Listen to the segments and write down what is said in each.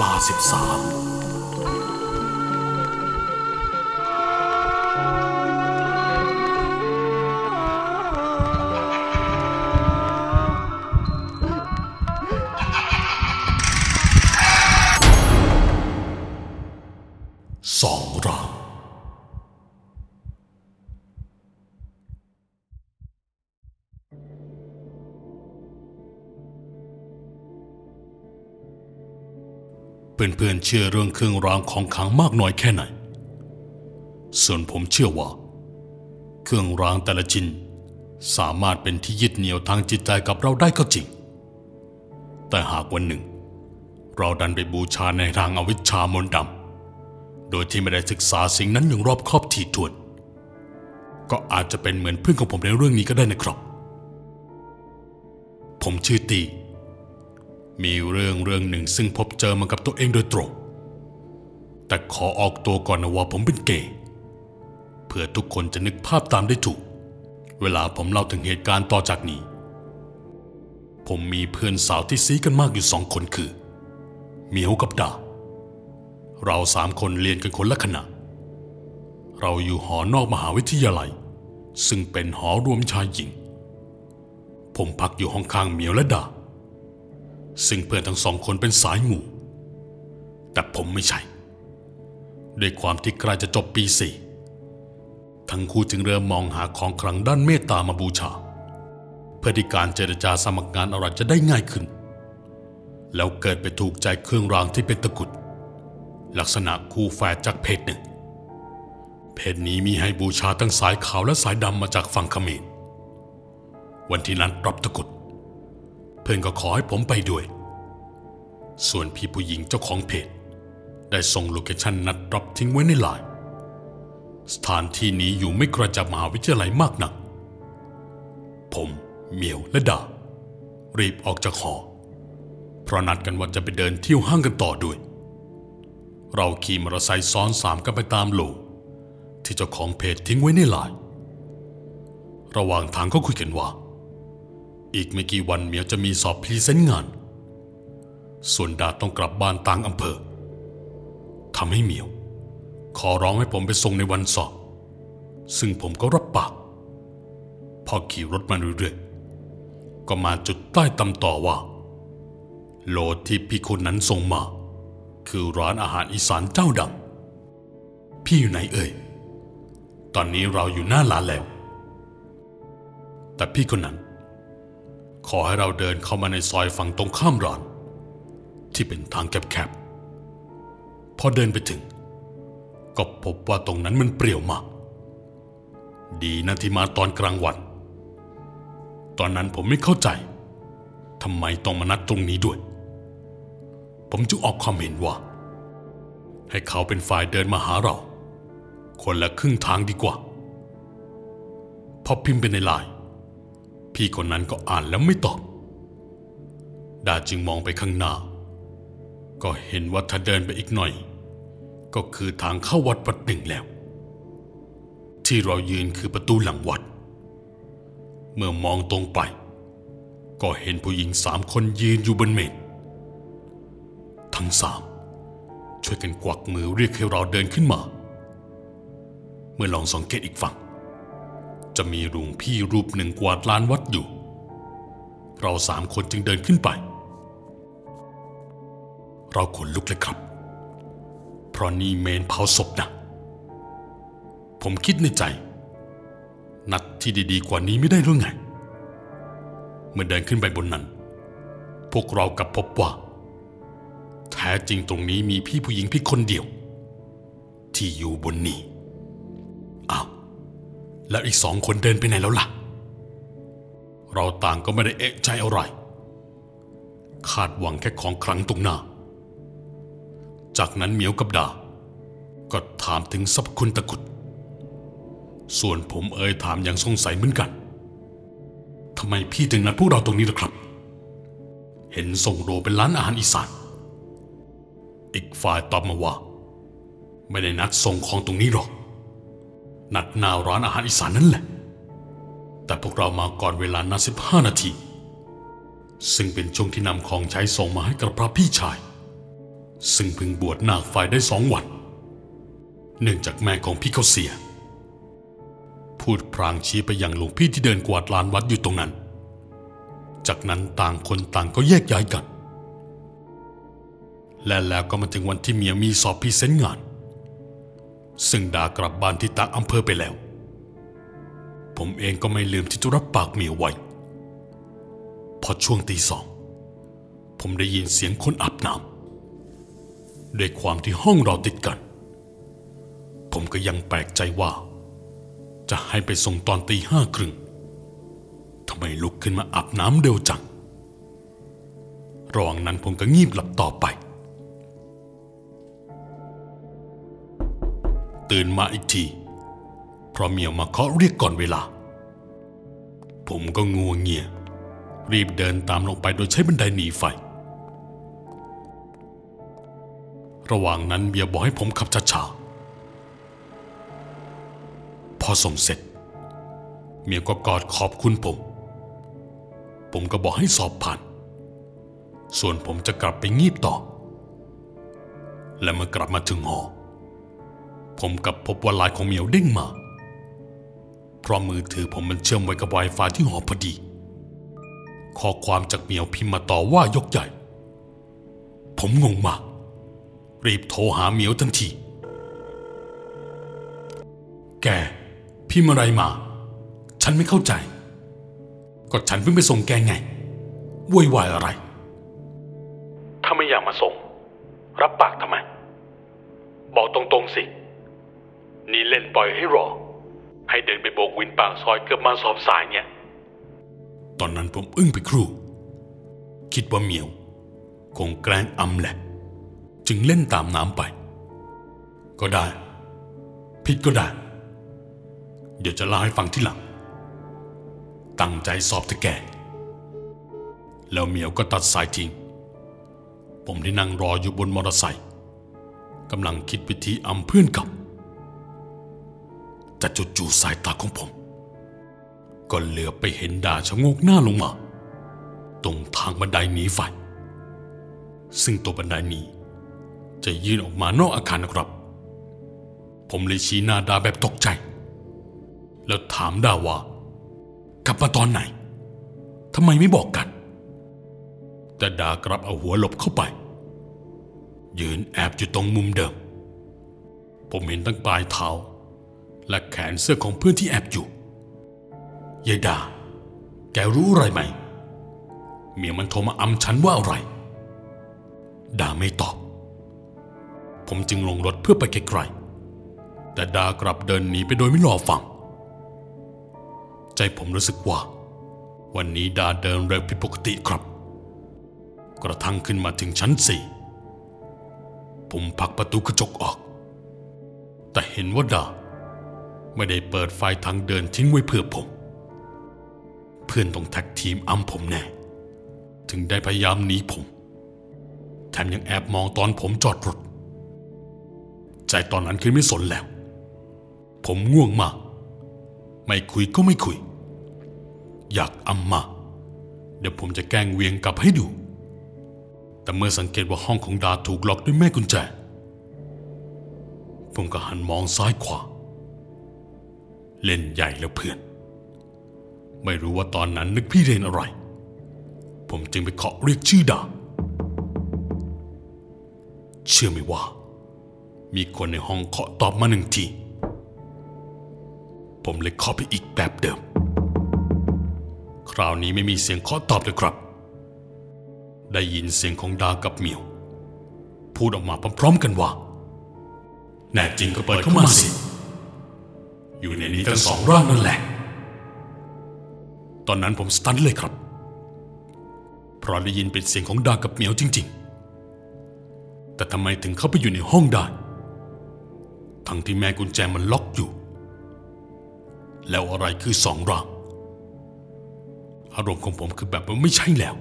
ลาสิบสาม เพื่อนๆเชื่อเรื่องเครื่องรางของขลังมากน้อยแค่ไหน ส่วนผมเชื่อว่า เครื่องรางแต่ละชิ้นสามารถเป็นที่ยึดเหนี่ยวทางจิตใจกับเราได้ก็จริง แต่หากวันหนึ่ง เราดันไปบูชาในทางอวิชชามนต์ดำ โดยที่ไม่ได้ศึกษาสิ่งนั้นอย่างรอบคอบถี่ถ้วน ก็อาจจะเป็นเหมือนเพื่อนของผมในเรื่องนี้ก็ได้นะครับ ผมชื่อตี มีเรื่องเรื่องหนึ่งซึ่งพบเจอมากับตัวเองโดยตรง แต่ขอออกตัวก่อนนะว่าผมเป็นเกย์เพื่อทุกคนจะนึกภาพตามได้ถูก เวลาผมเล่าถึงเหตุการณ์ต่อจากนี้ ผมมีเพื่อนสาวที่ซีกันมากอยู่สองคนคือเหมียวกับดา เราสามคนเรียนกันคนละคณะ เราอยู่หอนอกมหาวิทยาลัย ซึ่งเป็นหอรวมชายหญิง ผมพักอยู่ห้องข้างเหมียวและดา ซึ่งเพื่อนทั้งสองคนเป็นสายหมู่ แต่ผมไม่ใช่ ด้วยความที่ใกล้จะจบปีสี่ทั้งคู่จึงเริ่มมองหาของขลังด้านเมตตามาบูชา เพื่อที่การเจรจาสมัครงานอะไรจะได้ง่ายขึ้น แล้วเกิดไปถูกใจเครื่องรางที่เป็นตะกุด ลักษณะคู่แฝดจากเพศหนึ่ง เพจนี้มีให้บูชาทั้งสายขาวและสายดำมาจากฝั่งเขมรวันที่นั้นรับตะกรุด เพื่อนก็ขอให้ผมไปด้วย ส่วนพี่ผู้หญิงเจ้าของเพจ ได้ส่ง location นัดรับทิ้งไว้ในไลน์สถานที่นี้อยู่ไม่ไกลจากมหาวิทยาลัยมากนัก ผมเมียวและดา รีบออกจากหอ เพราะนัดกันว่าจะไปเดินเที่ยวห้างกันต่อด้วย เราขี่มอเตอร์ไซค์ซ้อนสามกันไปตามโลที่เจ้าของเพจทิ้งไว้ในไลน์ระหว่างทางก็คุยกันว่า อีกไม่กี่วันเหมียวจะมีสอบพรีเซนต์งาน ส่วนดาต้องกลับบ้านต่างอำเภอทำให้เหมียว ขอร้องให้ผมไปส่งในวันสอบ ซึ่งผมก็รับปาก พอขี่รถมาเรื่อยๆ ก็มาจุดใต้ตำต่อว่า โลดที่พี่คนนั้นส่งมา คือร้านอาหารอีสานเจ้าดัง พี่อยู่ไหนเอ่ย ตอนนี้เราอยู่หน้าร้านแล้ว แต่พี่คนนั้น ขอให้เราเดินเข้ามาในซอยฝั่งตรงข้ามร้านที่เป็นทางแคบๆพอเดินไปถึง ก็พบว่าตรงนั้นมันเปรี่ยวมาก ดีนะที่มาตอนกลางวัน ตอนนั้นผมไม่เข้าใจทำไมต้องมานัดตรงนี้ด้วย ผมจึงออกความเห็นว่า ให้เขาเป็นฝ่ายเดินมาหาเรา คนละครึ่งทางดีกว่า พอพิมพ์ไปในไลน์ พี่คนนั้นก็อ่านแล้วไม่ตอบ ดาจึงมองไปข้างหน้า ก็เห็นว่าถ้าเดินไปอีกหน่อย ก็คือทางเข้าวัดวัดหนึ่งแล้ว ที่เรายืนคือประตูหลังวัด เมื่อมองตรงไป ก็เห็นผู้หญิงสามคนยืนอยู่บนเมนทั้งสามช่วยกันกวักมือเรียกให้เราเดินขึ้นมา เมื่อลองสังเกตอีกฝั่ง จะมีลุงพี่รูปหนึ่งกวาดลานวัดอยู่ เราสามคนจึงเดินขึ้นไป เราขนลุกเลยครับ เพราะนี่เมนเผาศพนะ ผมคิดในใจ นัดที่ดีๆกว่านี้ไม่ได้หรือไง เมื่อเดินขึ้นไปบนนั้น พวกเรากลับพบว่า แท้จริงตรงนี้มีพี่ผู้หญิงเพี่คนเดียว ที่อยู่บนนี้อ้าว แล้วอีกสองคนเดินไปไหนแล้วล่ะ เราต่างก็ไม่ได้เอะใจอะไร คาดหวังแค่ของครั้งตรงหน้า จากนั้นเหมียวกับดา ก็ถามถึงสรรพคุณตะกุด ส่วนผมเอ่ยถามอย่างสงสัยเหมือนกัน ทำไมพี่ถึงนัดพวกเราตรงนี้ล่ะครับ เห็นส่งโรเป็นร้านอาหารอีสาน อีกฝ่ายตอบมาว่า ไม่ได้นัดส่งของตรงนี้หรอก นัดหนาร้านอาหารอีสานนั่นแหละ แต่พวกเรามาก่อนเวลานัดสิบห้านาที ซึ่งเป็นช่วงที่นำของใช้ส่งมาให้กับพระพี่ชาย ซึ่งเพิ่งบวชหน้าไฟได้สองวัน เนื่องจากแม่ของพี่เขาเสีย พูดพลางชี้ไปยังหลวงพี่ที่เดินกวาดลานวัดอยู่ตรงนั้น จากนั้นต่างคนต่างก็แยกย้ายกัน และแล้วก็มาถึงวันที่เมียวมีสอบ present งาน ซึ่งดากลับบ้านที่ต่างอำเภอไปแล้ว ผมเองก็ไม่ลืมที่จะรับปากเมียไว้ พอช่วงตีสอง ผมได้ยินเสียงคนอาบน้ำด้วยความที่ห้องเราติดกัน ผมก็ยังแปลกใจว่า จะให้ไปส่งตอนตีห้าครึ่งทำไมลุกขึ้นมาอาบน้ำเร็วจังระหว่างนั้นผมก็งีบหลับต่อไป ตื่นมาอีกที เพราะเมียมาเคาะเรียกก่อนเวลา ผมก็งัวเงีย รีบเดินตามลงไปโดยใช้บันไดหนีไฟ ระหว่างนั้นเบียบอกให้ผมขับช้าๆ พอส่งเสร็จ เมียก็กอดขอบคุณผม ผมก็บอกให้สอบผ่าน ส่วนผมจะกลับไปงีบต่อ และเมื่อกลับมาถึงหอ ผมกับพบว่าลน์ของเหมียวเด้งมา เพราะมือถือผมมันเชื่อมไว้กับ Wi-Fi ที่หอพอดี ข้อความจากเหมียวพิมพ์มาต่อว่ายกใหญ่ ผมงงมากรีบโทรหาเหมียวทันที แกพิมพ์อะไรมา ฉันไม่เข้าใจ ก็ฉันเพิ่งไปส่งแกไงวุ่นวายอะไร ถ้าไม่อยากมาส่ง รับปากทำไม บอกตรงๆสิ นี่เล่นปล่อยให้รอ ให้เดินไปโบกวินปากซอยเกือบมาสอบสายเนี่ย ตอนนั้นผมอึ้งไปครู่ คิดว่าเหมียว คงแกล้งอำแหละ จึงเล่นตามน้ำไป ก็ได้ ผิดก็ได้ เดี๋ยวจะเล่าให้ฟังที่หลัง ตั้งใจสอบเถอแกแล้วเหมียวก็ตัดสายทิ้ง ผมได้นั่งรออยู่บนมอเตอร์ไซค์กำลังคิดวิธีอำเพื่อนกลับ แต่จู่ๆสายตาของผม ก็เหลือไปเห็นดาชะโงกหน้าลงมา ตรงทางบันไดหนีไฟ ซึ่งตัวบันไดนี้ จะยื่นออกมานอกอาคารนะครับ ผมเลยชี้หน้าดาแบบตกใจ แล้วถามดาว่า กลับมาตอนไหนทำไมไม่บอกกัน แต่ดากลับเอาหัวหลบเข้าไป ยืนแอบอยู่ตรงมุมเดิม ผมเห็นตั้งปลายเท้า และแขนเสื้อของเพื่อนที่แอบอยู่ยายดา แกรู้อะไรไหม เมียมันโทรมาอำฉันว่าอะไร ดาไม่ตอบ ผมจึงลงรถเพื่อไปไกลๆ แต่ดากลับเดินหนีไปโดยไม่รอฟัง ใจผมรู้สึกว่า วันนี้ดาเดินเร็วผิดปกติครับ กระทั่งขึ้นมาถึงชั้นสี่ ผมผลักประตูกระจกออก แต่เห็นว่าดา ไม่ได้เปิดไฟทางเดินทิ้งไว้เพื่อผม เพื่อนต้องแท็กทีมอ้ำผมแน่ ถึงได้พยายามหนีผม แถมยังแอบมองตอนผมจอดรถ ใจตอนนั้นคือไม่สนแล้ว ผมง่วงมาก ไม่คุยก็ไม่คุย อยากอำมา เดี๋ยวผมจะแกล้งเวียงกลับให้ดู แต่เมื่อสังเกตว่าห้องของดาถูกล็อกด้วยแม่กุญแจ ผมก็หันมองซ้ายขวา เล่นใหญ่แล้วเพื่อน ไม่รู้ว่าตอนนั้นนึกพี่เรนอะไร ผมจึงไปเคาะเรียกชื่อดา เชื่อไหมว่า มีคนในห้องเคาะตอบมาหนึ่งที ผมเลยเคาะไปอีกแบบเดิม คราวนี้ไม่มีเสียงเคาะตอบเลยครับ ได้ยินเสียงของดากับเมียว พูดออกมาพร้อมๆกันว่า แน่จริงก็เปิดเข้ามาสิ อยู่ในนี้ทั้งสองร่างนั่นแหละ ตอนนั้นผมสตันเลยครับ เพราะได้ยินเป็นเสียงของดากับเหมียวจริง ๆ แต่ทำไมถึงเข้าไปอยู่ในห้องได้ ทั้งที่แม่กุญแจมันล็อกอยู่ แล้วอะไรคือสองร่าง อารมณ์ของผมคือแบบว่าไม่ใช่แล้ว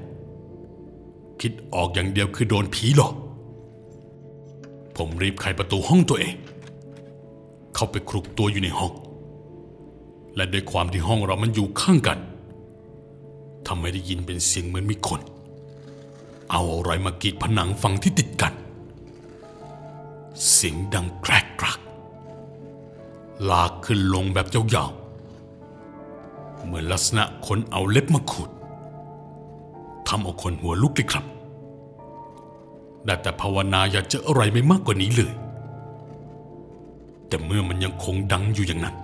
คิดออกอย่างเดียวคือโดนผีหลอก ผมรีบไขประตูห้องตัวเอง เข้าไปคลุกตัวอยู่ในห้อง และด้วยความที่ห้องเรามันอยู่ข้างกันทำให้ได้ยินเป็นเสียงเหมือนมีคน เอาอะไรมากรีดผนังฝั่งที่ติดกัน เสียงดังแกรกกรัก ลากขึ้นลงแบบยาวๆ เหมือนลักษณะคนเอาเล็บมาขูดทำเอาคนหัวลุกเลยครับได้แต่ภาวนาอยากเจออะไรไม่มากกว่านี้เลย แต่เมื่อมันยังคงดังอยู่อย่างนั้น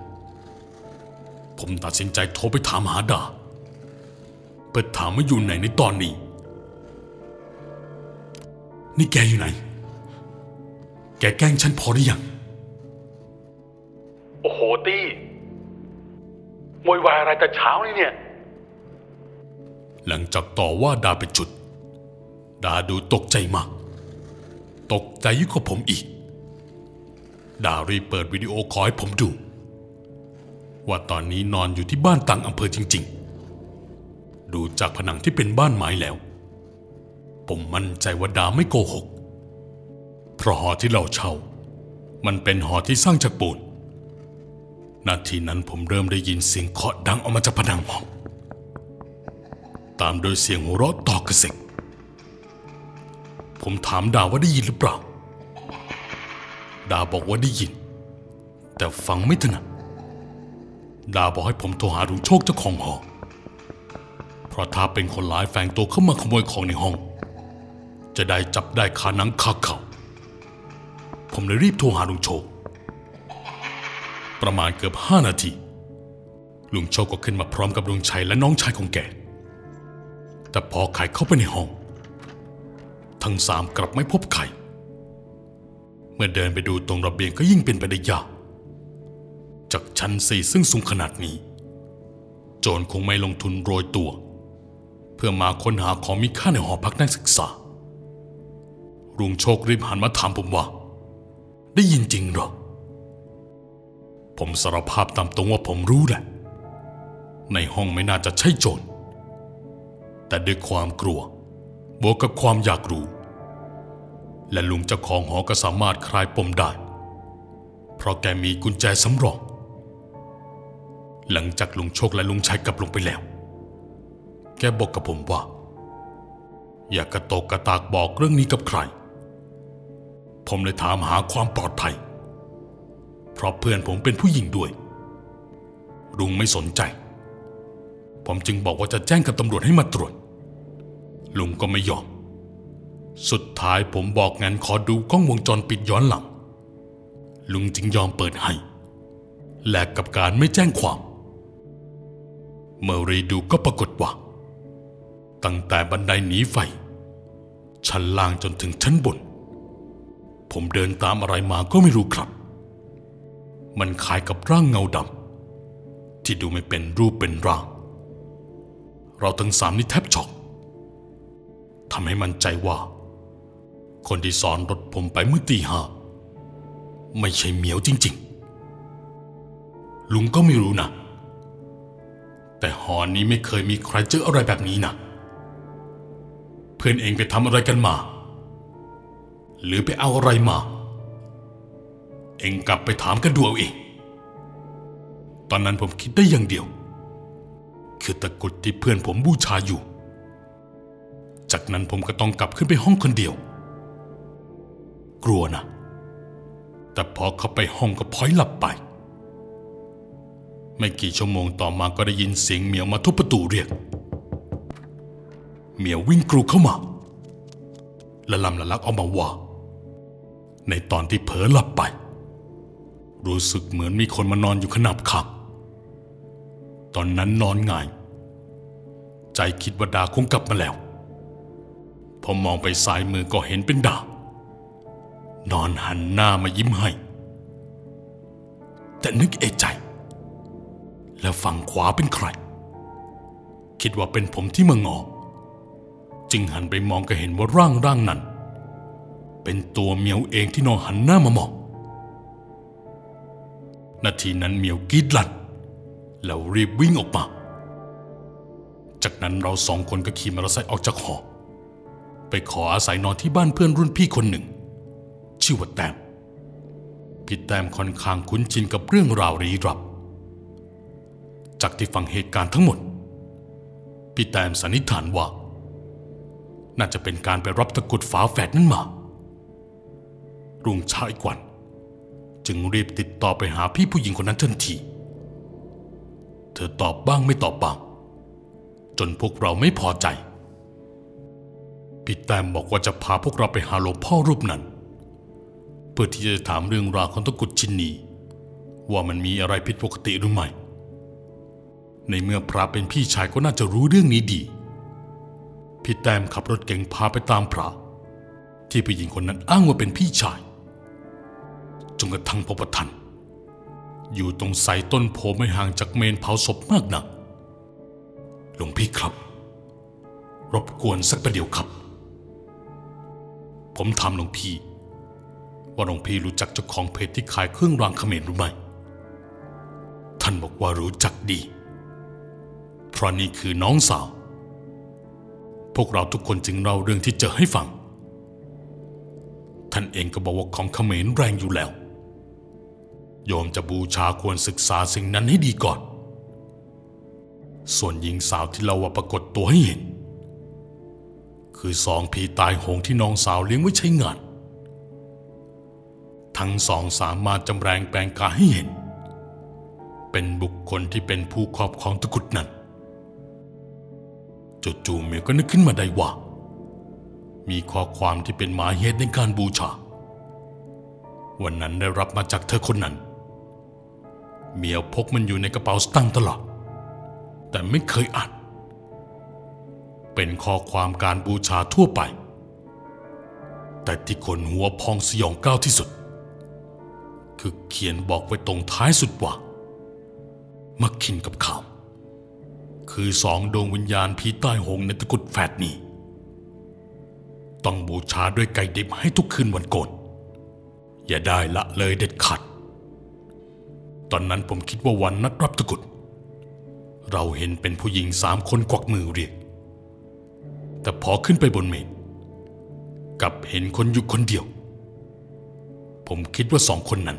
ผมตัดสินใจโทรไปถามหาดา เปิดถามว่าอยู่ไหนในตอนนี้ นี่แกอยู่ไหน แกแกล้งฉันพอหรือยัง โอ้โหตี้โวยวายอะไรแต่เช้านี่เนี่ย หลังจากต่อว่าดาเป็นจุด ดาดูตกใจมาก ตกใจยิ่งกว่าผมอีก ดารีบเปิดวิดีโอคอลให้ผมดู ว่าตอนนี้นอนอยู่ที่บ้านต่างอำเภอจริง ๆ ดูจากผนังที่เป็นบ้านไม้แล้ว ผมมั่นใจว่าดาไม่โกหก เพราะหอที่เราเช่า มันเป็นหอที่สร้างจากปูนนาทีนั้นผมเริ่มได้ยินเสียงเคาะดังออกมาจากผนังห้องตามโดยเสียงหัวเราะต่อกระเสกผมถามดาว่าได้ยินหรือเปล่า ดาบอกว่าได้ยิน แต่ฟังไม่ถนัด ดาบอกให้ผมโทรหาลุงโชคเจ้าของหอ เพราะถ้าเป็นคนร้ายแฝงตัวเข้ามาขโมยของในห้อง จะได้จับได้คาหนังคาเขาผมเลยรีบโทรหาลุงโชค ประมาณเกือบห้านาที ลุงโชคก็ขึ้นมาพร้อมกับลุงชัยและน้องชายของแก แต่พอไขเข้าไปในห้อง ทั้งสามกลับไม่พบใครเมื่อเดินไปดูตรงระเบียงก็ยิ่งเป็นไปได้ยาก จากชั้นสี่ซึ่งสูงขนาดนี้ โจรคงไม่ลงทุนโรยตัว เพื่อมาค้นหาของมีค่าในหอพักนักศึกษาลุงโชครีบหันมาถามผมว่า ได้ยินจริงเหรอ ผมสารภาพตามตรงว่าผมรู้แหละ ในห้องไม่น่าจะใช่โจร แต่ด้วยความกลัว บวกกับความอยากรู้ และลุงเจ้าของหอก็สามารถคลายปมได้ เพราะแกมีกุญแจสำรอง หลังจากลุงโชคและลุงชัยกลับลงไปแล้ว แกบอกกับผมว่า อย่ากกระตกกระตากบอกเรื่องนี้กับใคร ผมเลยถามหาความปลอดภัย เพราะเพื่อนผมเป็นผู้หญิงด้วย ลุงไม่สนใจ ผมจึงบอกว่าจะแจ้งกับตำรวจให้มาตรวจ ลุงก็ไม่ยอม สุดท้ายผมบอกงั้นขอดูกล้องวงจรปิดย้อนหลัง ลุงจึงยอมเปิดให้แลกกับการไม่แจ้งความ เมื่อรีดูก็ปรากฏว่า ตั้งแต่บันไดหนีไฟ ชั้นล่างจนถึงชั้นบน ผมเดินตามอะไรมาก็ไม่รู้ครับ มันคล้ายกับร่างเงาดำที่ดูไม่เป็นรูปเป็นร่าง เราทั้งสามนี่แทบช็อกทำให้มั่นใจว่า คนที่สอนรถผมไปเมื่อตีห้าไม่ใช่เหมียวจริง ๆ ลุงก็ไม่รู้นะ แต่หอนี้ไม่เคยมีใครเจออะไรแบบนี้นะเพื่อนเองไปทำอะไรกันมา หรือไปเอาอะไรมา เองกลับไปถามกันดูเอาเองตอนนั้นผมคิดได้อย่างเดียว คือตะกุดที่เพื่อนผมบูชาอยู่ จากนั้นผมก็ต้องกลับขึ้นไปห้องคนเดียว กลัวนะ แต่พอเข้าไปห้องก็พลอยหลับไป ไม่กี่ชั่วโมงต่อมาก็ได้ยินเสียงเหมียวมาทุบประตูเรียก เหมียววิ่งกรูเข้ามาและลำละลักออกมาว่า ในตอนที่เผลอหลับไป รู้สึกเหมือนมีคนมานอนอยู่ขนาบข้างตอนนั้นนอนหงาย ใจคิดว่าดาคงกลับมาแล้ว พอมองไปซ้ายมือก็เห็นเป็นดา นอนหันหน้ามายิ้มให้ แต่นึกเอะใจ แล้วฝั่งขวาเป็นใคร คิดว่าเป็นผมที่มางอ จึงหันไปมองก็เห็นว่าร่างร่างนั้น เป็นตัวเมียวเองที่นอนหันหน้ามามองนาทีนั้นเมียวกรีดลั่นแล้วรีบวิ่งออกมา จากนั้นเราสองคนก็ขี่มอเตอร์ไซค์ออกจากหอ ไปขออาศัยนอนที่บ้านเพื่อนรุ่นพี่คนหนึ่ง ชื่อว่าแต้มพี่แต้มค่อนข้างคุ้นชินกับเรื่องราวลี้ลับ จากที่ฟังเหตุการณ์ทั้งหมด พี่แตมสันนิษฐานว่า น่าจะเป็นการไปรับตะกุดฝาแฝดนั้นมา รุ่งเช้าอีกวัน จึงรีบติดต่อไปหาพี่ผู้หญิงคนนั้นทันที เธอตอบบ้างไม่ตอบบ้าง จนพวกเราไม่พอใจ พี่แตมบอกว่าจะพาพวกเราไปหาหลวงพ่อรูปนั้น เพื่อที่จะถามเรื่องราวของตะกุดชิ้นนี้ว่ามันมีอะไรผิดปกติหรือไม่ ในเมื่อพระเป็นพี่ชายก็น่าจะรู้เรื่องนี้ดี พี่แต้มขับรถเก๋งพาไปตามพระ ที่ผู้หญิงคนนั้นอ้างว่าเป็นพี่ชาย จนกระทั่งพบทัน อยู่ตรงไสต้นโพไม่ห่างจากเมนเผาศพมากนัก หลวงพี่ครับ รบกวนสักประเดี๋ยวครับ ผมถามหลวงพี่ ว่าหลวงพี่รู้จักเจ้าของเพจที่ขายเครื่องรางเขมรหรือไม่ ท่านบอกว่ารู้จักดี ราะนี่คือน้องสาว พวกเราทุกคนจึงเล่าเรื่องที่เจอให้ฟัง ท่านเองก็บอกว่าของเขมรแรงอยู่แล้ว โยมจะบูชาควรศึกษาสิ่งนั้นให้ดีก่อน ส่วนหญิงสาวที่เราว่าปรากฏตัวให้เห็น คือสองผีตายโหงที่น้องสาวเลี้ยงไว้ใช้งาน ทั้งสองสามารถจำแรงแปลงกายให้เห็นเป็นบุคคลที่เป็นผู้ครอบครองตะกุดนั้น จู่ๆเมียก็นึกขึ้นมาได้ว่า มีข้อความที่เป็นหมายเหตุในการบูชา วันนั้นได้รับมาจากเธอคนนั้น เมียพกมันอยู่ในกระเป๋าสตางค์ตลอด แต่ไม่เคยอ่านเป็นข้อความการบูชาทั่วไป แต่ที่คนหัวพองสยองก้าวที่สุด คือเขียนบอกไว้ตรงท้ายสุดว่ามักคินกับขาม คือสองดวงวิญญาณผีใต้หงในตะกุดแฝดนี้ ต้องบูชาด้วยไก่ดิบให้ทุกคืนวันโกนอย่าได้ละเลยเด็ดขาดตอนนั้นผมคิดว่าวันนัดรับตะกุด เราเห็นเป็นผู้หญิงสามคนกวักมือเรียก แต่พอขึ้นไปบนเมนกับเห็นคนอยู่คนเดียว ผมคิดว่าสองคนนั้น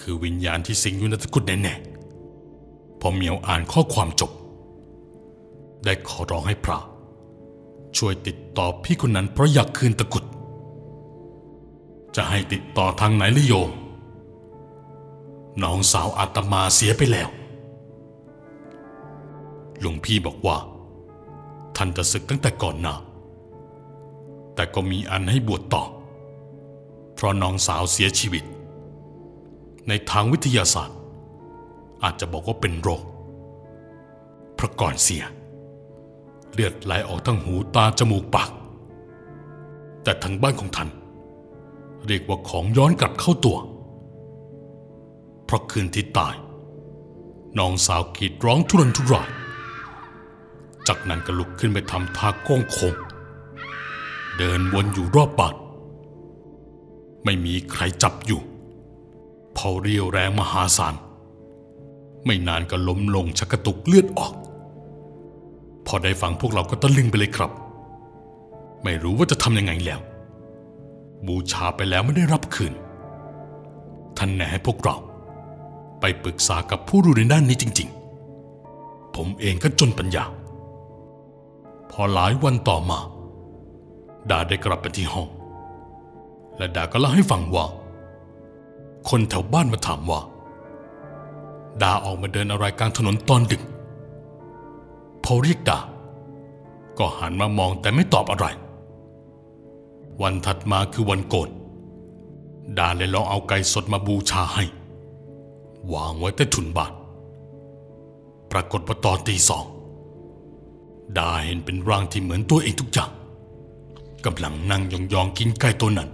คือวิญญาณที่สิงอยู่ในตะกุดแน่ๆพอเหมียวอ่านข้อความจบ ได้ขอร้องให้พระ ช่วยติดต่อพี่คนนั้นเพราะอยากคืนตะกุด จะให้ติดต่อทางไหนลิโยม น้องสาวอาตมาเสียไปแล้ว หลวงพี่บอกว่า ท่านจะศึกตั้งแต่ก่อนหนาแต่ก็มีอันให้บวชต่อ เพราะน้องสาวเสียชีวิต ในทางวิทยาศาสตร์ อาจจะบอกว่าเป็นโรคเพราะก่อนเสีย เลือดไหลออกทั้งหูตาจมูกปาก แต่ทางบ้านของท่านเรียกว่าของย้อนกลับเข้าตัว เพราะคืนที่ตาย น้องสาวกรีดร้องทุรนทุราย จากนั้นก็ลุกขึ้นไปทำท่าโก้งคง เดินวนอยู่รอบบ้านไม่มีใครจับอยู่เพอเรียวแรงมหาศาล ไม่นานก็ล้มลงชักกระตุกเลือดออก พอได้ฟังพวกเราก็ตะลึงไปเลยครับ ไม่รู้ว่าจะทำยังไงแล้ว บูชาไปแล้วไม่ได้รับคืน ท่านแนะให้พวกเรา ไปปรึกษากับผู้รู้ในด้านนี้จริง ๆ ผมเองก็จนปัญญา พอหลายวันต่อมา ดาได้กลับไปที่ห้อง และดาก็เล่าให้ฟังว่า คนแถวบ้านมาถามว่าดาออกมาเดินอะไรกลางถนนตอนดึก พอเรียกดา ก็หันมามองแต่ไม่ตอบอะไร วันถัดมาคือวันโกนดาเลยลองเอาไก่สดมาบูชาให้ วางไว้ใต้ถุนบ้านปรากฏว่าตอนตีสองดาเห็นเป็นร่างที่เหมือนตัวเองทุกอย่างกำลังนั่งยองๆกินไก่ตัวนั้น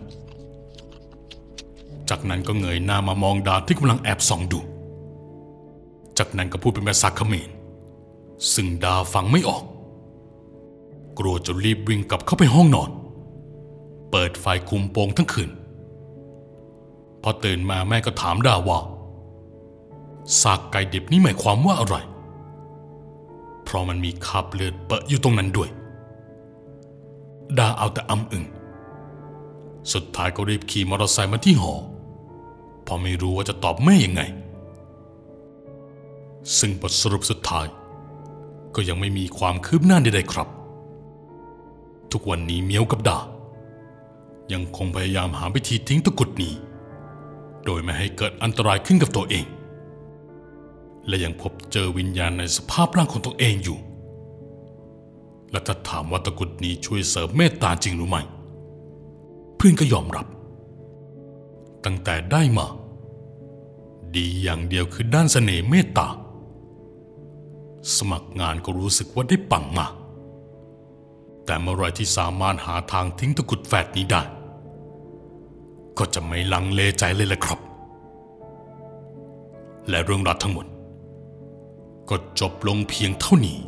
จากนั้นก็เงยหน้ามามองดาที่กำลังแอบส่องดู จากนั้นก็พูดเป็นภาษาเขมร ซึ่งดาฟังไม่ออก กลัวจะรีบวิ่งกลับเข้าไปห้องนอน เปิดไฟคุมโปงทั้งคืน พอตื่นมาแม่ก็ถามดาว่าซากไก่ดิบนี่หมายความว่าอะไร เพราะมันมีคราบเลือดเปอะอยู่ตรงนั้นด้วย ดาเอาแต่อำอึงสุดท้ายก็รีบขี่มอเตอร์ไซค์มาที่หอเพราะไม่รู้ว่าจะตอบแม่ยังไง ซึ่งบทสรุปสุดท้าย ก็ยังไม่มีความคืบหน้าใดๆครับ ทุกวันนี้เมียวกับดา ยังคงพยายามหาวิธีทิ้งตะกุดนี้ โดยไม่ให้เกิดอันตรายขึ้นกับตัวเอง และยังพบเจอวิญญาณในสภาพร่างของตัวเองอยู่ และถ้าถามว่าตะกุดนี้ช่วยเสริมเมตตาจริงหรือไม่ เพื่อนก็ยอมรับ ตั้งแต่ได้มา ดีอย่างเดียวคือด้านเสน่ห์เมตตา สมัครงานก็รู้สึกว่าได้ปังมากแต่เมื่อไรที่สามารถหาทางทิ้งตะกุดแฝดนี้ได้ ก็จะไม่ลังเลใจเลยแหละครับ และเรื่องราวทั้งหมด ก็จบลงเพียงเท่านี้